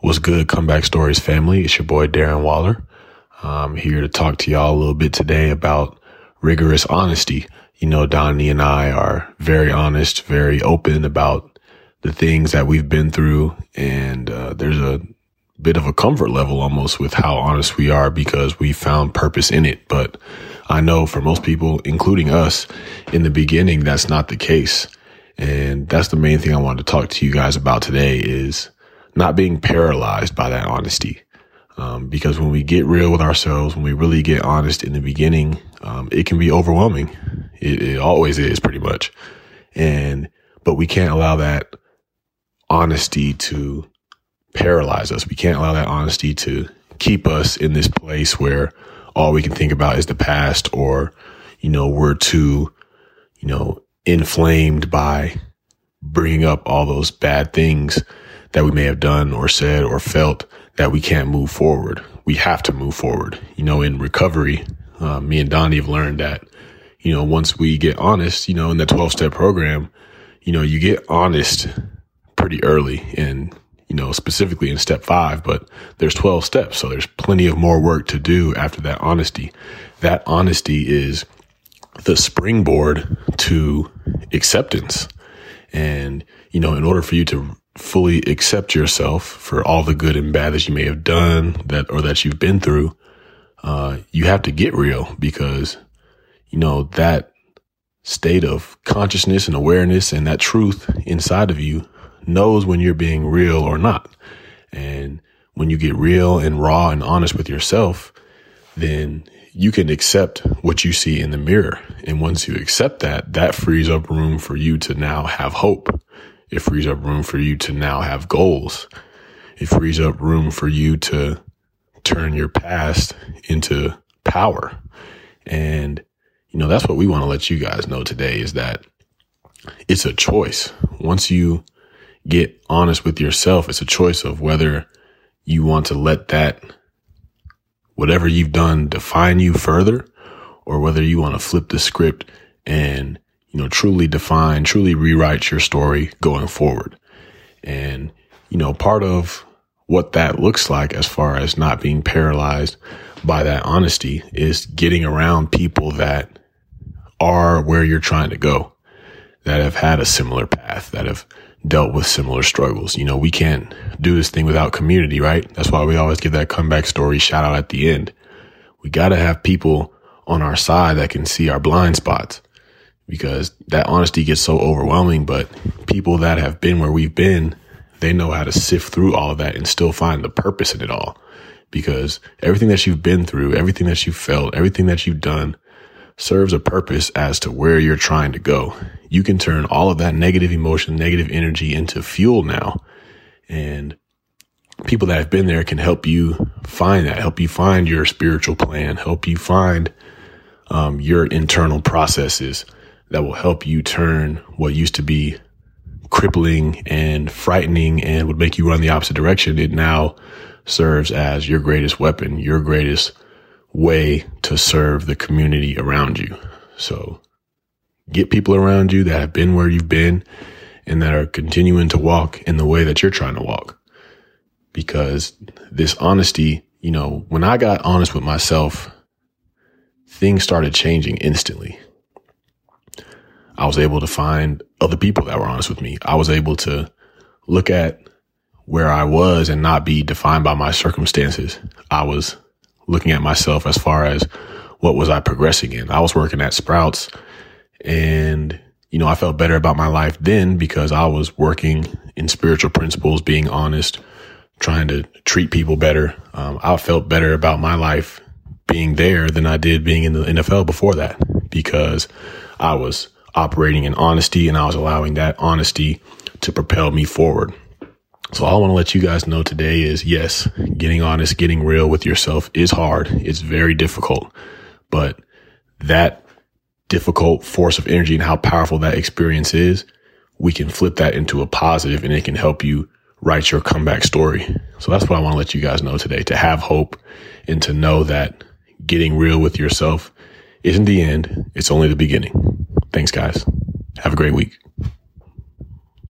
What's good, Comeback Stories family? It's your boy Darren Waller. I'm here to talk to y'all a little bit today about rigorous honesty. You know, Donnie and I are very honest, very open about the things that we've been through. And uh, there's a bit of a comfort level almost with how honest we are because we found purpose in it. But I know for most people, including us in the beginning, that's not the case. And that's the main thing I wanted to talk to you guys about today is not being paralyzed by that honesty. Um, because when we get real with ourselves, when we really get honest in the beginning, um, it can be overwhelming. It, it always is pretty much. And, but we can't allow that honesty to paralyze us. We can't allow that honesty to keep us in this place where all we can think about is the past or, you know, we're too, you know, inflamed by bringing up all those bad things that we may have done or said or felt that we can't move forward. We have to move forward. You know, in recovery, uh, me and Donnie have learned that, you know, once we get honest, you know, in the 12 step program, you know, you get honest pretty early and, you know, specifically in step five, but there's 12 steps. So there's plenty of more work to do after that honesty. That honesty is the springboard to acceptance. And, you know, in order for you to fully accept yourself for all the good and bad that you may have done that or that you've been through, uh, you have to get real because, you know, that state of consciousness and awareness and that truth inside of you knows when you're being real or not. And when you get real and raw and honest with yourself, then you can accept what you see in the mirror. And once you accept that, that frees up room for you to now have hope. It frees up room for you to now have goals. It frees up room for you to turn your past into power. And, you know, that's what we want to let you guys know today is that it's a choice. Once you get honest with yourself, it's a choice of whether you want to let that, whatever you've done define you further or whether you want to flip the script and you know, truly define, truly rewrite your story going forward. And, you know, part of what that looks like as far as not being paralyzed by that honesty is getting around people that are where you're trying to go, that have had a similar path, that have dealt with similar struggles. You know, we can't do this thing without community, right? That's why we always give that comeback story shout out at the end. We got to have people on our side that can see our blind spots because that honesty gets so overwhelming. But people that have been where we've been, they know how to sift through all of that and still find the purpose in it all. Because everything that you've been through, everything that you've felt, everything that you've done serves a purpose as to where you're trying to go. You can turn all of that negative emotion, negative energy into fuel now. And people that have been there can help you find that, help you find your spiritual plan, help you find um, your internal processes that will help you turn what used to be crippling and frightening and would make you run the opposite direction, it now serves as your greatest weapon, your greatest way to serve the community around you. So get people around you that have been where you've been and that are continuing to walk in the way that you're trying to walk. Because this honesty, you know, when I got honest with myself, things started changing instantly. I was able to find other people that were honest with me. I was able to look at where I was and not be defined by my circumstances. I was looking at myself as far as what was I progressing in. I was working at Sprouts and, you know, I felt better about my life then because I was working in spiritual principles, being honest, trying to treat people better. Um, I felt better about my life being there than I did being in the NFL before that because I was operating in honesty and I was allowing that honesty to propel me forward. So all I want to let you guys know today is yes, getting honest, getting real with yourself is hard. It's very difficult, but that difficult force of energy and how powerful that experience is, we can flip that into a positive and it can help you write your comeback story. So that's what I want to let you guys know today to have hope and to know that getting real with yourself isn't the end. It's only the beginning. Thanks, guys. Have a great week.